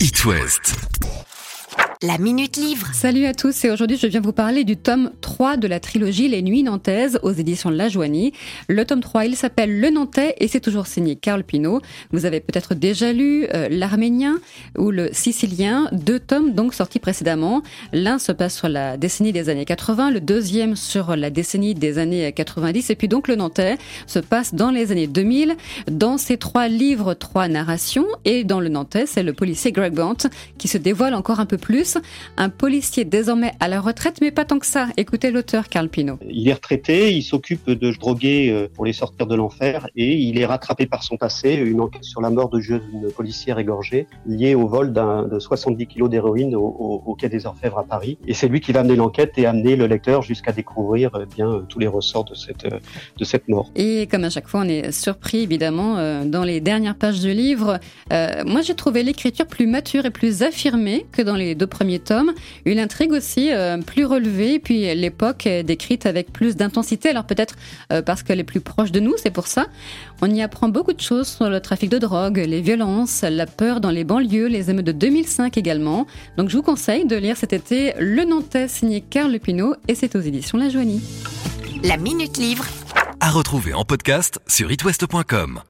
It West. La Minute Livre. Salut à tous et aujourd'hui je viens vous parler du tome 3 de la trilogie Les Nuits Nantaises aux éditions de La Joanie. Le tome 3 il s'appelle Le Nantais et c'est toujours signé Carl Pinault. Vous avez peut-être déjà lu euh, L'Arménien ou Le Sicilien, deux tomes donc sortis précédemment. L'un se passe sur la décennie des années 80, le deuxième sur la décennie des années 90 et puis donc Le Nantais se passe dans les années 2000. Dans ces trois livres, trois narrations et dans Le Nantais c'est le policier Greg Bant qui se dévoile encore un peu plus un policier désormais à la retraite, mais pas tant que ça. Écoutez l'auteur Carl Pino. Il est retraité, il s'occupe de droguer euh, pour les sortir de l'enfer et il est rattrapé par son passé, une enquête sur la mort de jeune policière égorgée liée au vol de 70 kilos d'héroïne au, quai des Orfèvres à Paris. Et c'est lui qui va mener l'enquête et amener le lecteur jusqu'à découvrir euh, bien euh, tous les ressorts de cette, de cette mort. Et comme à chaque fois, on est surpris évidemment dans les dernières pages du livre. moi, j'ai trouvé l'écriture plus mature et plus affirmée que dans les deux premier tome. Une intrigue aussi euh, plus relevée, puis l'époque est décrite avec plus d'intensité. Alors peut-être euh, parce qu'elle est plus proche de nous, c'est pour ça. On y apprend beaucoup de choses sur le trafic de drogue, les violences, la peur dans les banlieues, les émeutes de 2005 également. Donc je vous conseille de lire cet été Le Nantais signé Carl Pinault et c'est aux éditions La Joanie. La Minute Livre. À retrouver en podcast sur itwest.com.